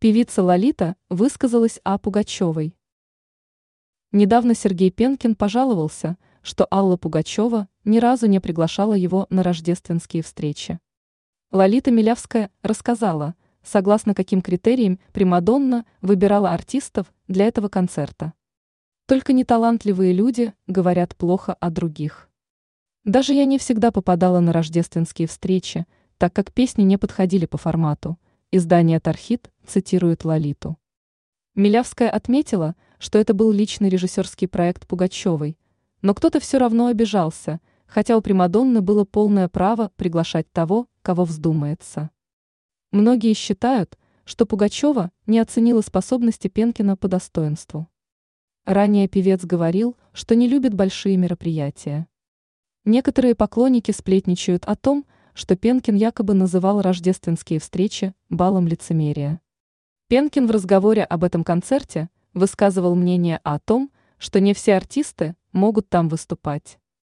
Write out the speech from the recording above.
Певица Лолита высказалась о Пугачевой. Недавно Сергей Пенкин пожаловался, что Алла Пугачева ни разу не приглашала его на рождественские встречи. Лолита Милявская рассказала, согласно каким критериям Примадонна выбирала артистов для этого концерта. Только неталантливые люди говорят плохо о других. Даже я не всегда попадала на рождественские встречи, так как песни не подходили по формату – Издание «Тархит» цитирует Лолиту. Милявская отметила, что это был личный режиссерский проект Пугачевой, но кто-то все равно обижался, хотя у Примадонны было полное право приглашать того, кого вздумается. Многие считают, что Пугачева не оценила способности Пенкина по достоинству. Ранее певец говорил, что не любит большие мероприятия. Некоторые поклонники сплетничают о том, что Пенкин якобы называл рождественские встречи балом лицемерия. Пенкин в разговоре об этом концерте высказывал мнение о том, что не все артисты могут там выступать.